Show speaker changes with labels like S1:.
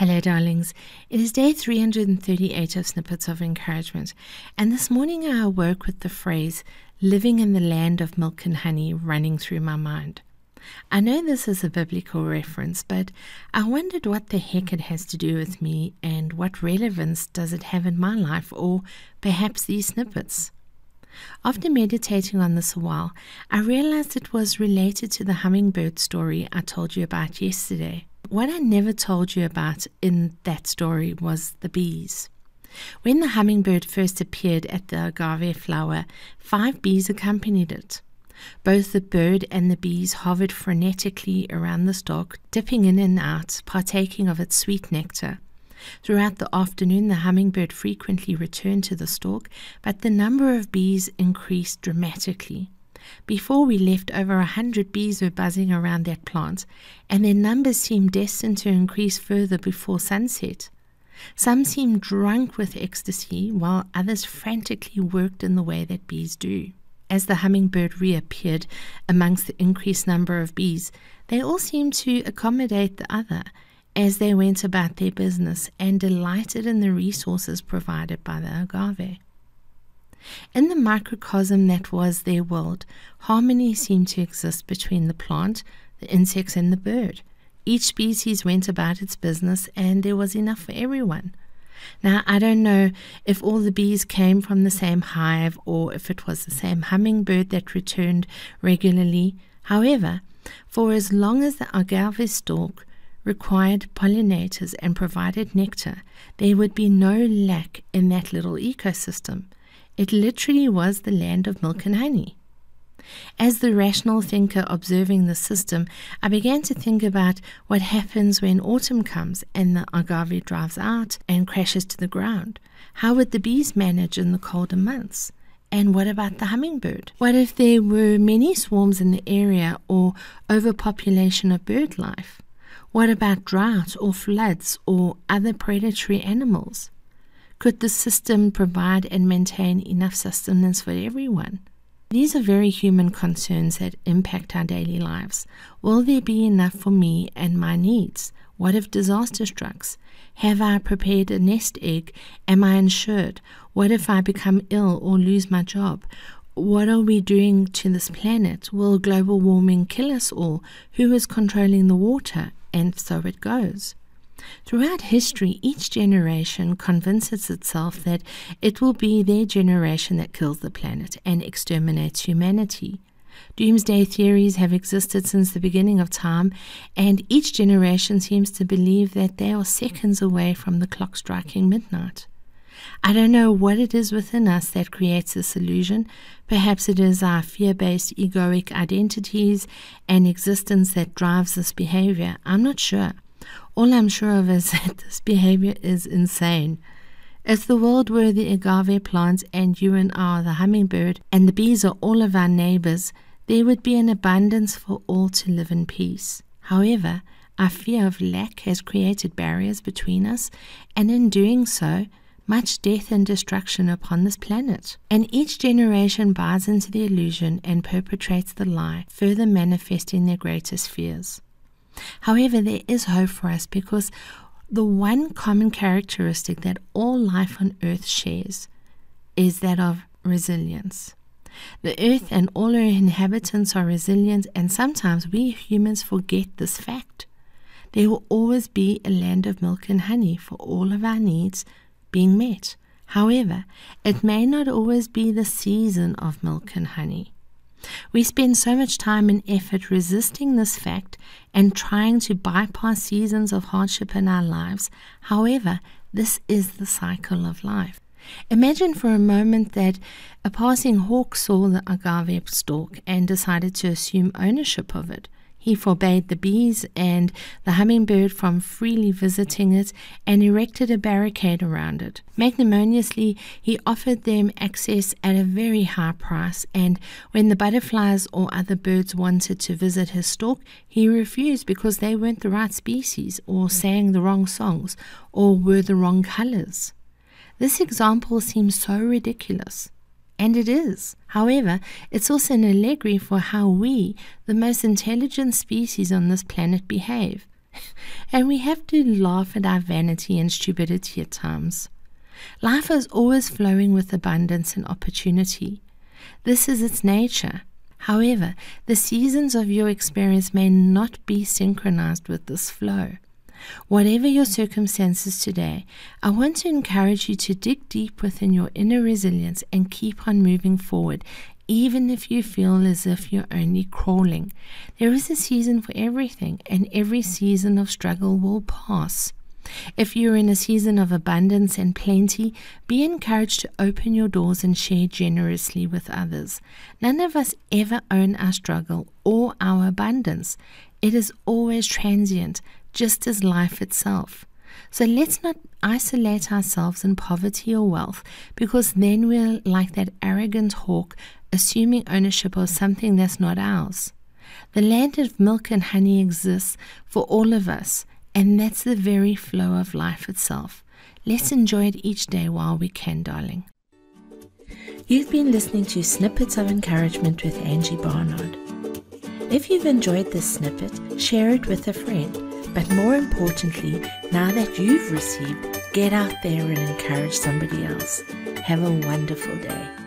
S1: Hello, darlings. It is day 338 of Snippets of Encouragement, and this morning I awoke with the phrase, living in the land of milk and honey, running through my mind. I know this is a biblical reference, but I wondered what the heck it has to do with me and what relevance does it have in my life, or perhaps these snippets. After meditating on this a while, I realized it was related to the hummingbird story I told you about yesterday. What I never told you about in that story was the bees. When the hummingbird first appeared at the agave flower, five bees accompanied it. Both the bird and the bees hovered frenetically around the stalk, dipping in and out, partaking of its sweet nectar. Throughout the afternoon, the hummingbird frequently returned to the stalk, but the number of bees increased dramatically. Before we left, over a hundred bees were buzzing around that plant, and their numbers seemed destined to increase further before sunset. Some seemed drunk with ecstasy, while others frantically worked in the way that bees do. As the hummingbird reappeared amongst the increased number of bees, they all seemed to accommodate the other as they went about their business and delighted in the resources provided by the agave. In the microcosm that was their world, harmony seemed to exist between the plant, the insects, and the bird. Each species went about its business, and there was enough for everyone. Now, I don't know if all the bees came from the same hive or if it was the same hummingbird that returned regularly. However, for as long as the agave stalk required pollinators and provided nectar, there would be no lack in that little ecosystem. It literally was the land of milk and honey. As the rational thinker observing the system, I began to think about what happens when autumn comes and the agave dries out and crashes to the ground. How would the bees manage in the colder months? And what about the hummingbird? What if there were many swarms in the area or overpopulation of bird life? What about drought or floods or other predatory animals? Could the system provide and maintain enough sustenance for everyone? These are very human concerns that impact our daily lives. Will there be enough for me and my needs? What if disaster strikes? Have I prepared a nest egg? Am I insured? What if I become ill or lose my job? What are we doing to this planet? Will global warming kill us all? Who is controlling the water? And so it goes. Throughout history, each generation convinces itself that it will be their generation that kills the planet and exterminates humanity. Doomsday theories have existed since the beginning of time, and each generation seems to believe that they are seconds away from the clock striking midnight. I don't know what it is within us that creates this illusion. Perhaps it is our fear based egoic identities and existence that drives this behavior. I'm not sure. All I'm sure of is that this behavior is insane. If the world were the agave plant and you and I are the hummingbird and the bees are all of our neighbors, there would be an abundance for all to live in peace. However, our fear of lack has created barriers between us, and in doing so, much death and destruction upon this planet. And each generation buys into the illusion and perpetrates the lie, further manifesting their greatest fears. However, there is hope for us because the one common characteristic that all life on earth shares is that of resilience. The earth and all her inhabitants are resilient, and sometimes we humans forget this fact. There will always be a land of milk and honey for all of our needs being met. However, it may not always be the season of milk and honey. We spend so much time and effort resisting this fact and trying to bypass seasons of hardship in our lives. However, this is the cycle of life. Imagine for a moment that a passing hawk saw the agave stalk and decided to assume ownership of it. He forbade the bees and the hummingbird from freely visiting it and erected a barricade around it. Magnanimously, he offered them access at a very high price, and when the butterflies or other birds wanted to visit his stalk, he refused because they weren't the right species, or mm. sang the wrong songs, or were the wrong colors. This example seems so ridiculous. And it is. However, it's also an allegory for how we, the most intelligent species on this planet, behave. and we have to laugh at our vanity and stupidity at times. Life is always flowing with abundance and opportunity. This is its nature. However, the seasons of your experience may not be synchronized with this flow. Whatever your circumstances today, I want to encourage you to dig deep within your inner resilience and keep on moving forward, even if you feel as if you're only crawling. There is a season for everything, and every season of struggle will pass. If you're in a season of abundance and plenty, be encouraged to open your doors and share generously with others. None of us ever own our struggle or our abundance. It is always transient, just as life itself. So let's not isolate ourselves in poverty or wealth because then we're like that arrogant hawk assuming ownership of something that's not ours. The land of milk and honey exists for all of us, and that's the very flow of life itself. Let's enjoy it each day while we can, darling. You've been listening to Snippets of Encouragement with Angie Barnard. If you've enjoyed this snippet, share it with a friend. But more importantly, now that you've received, get out there and encourage somebody else. Have a wonderful day.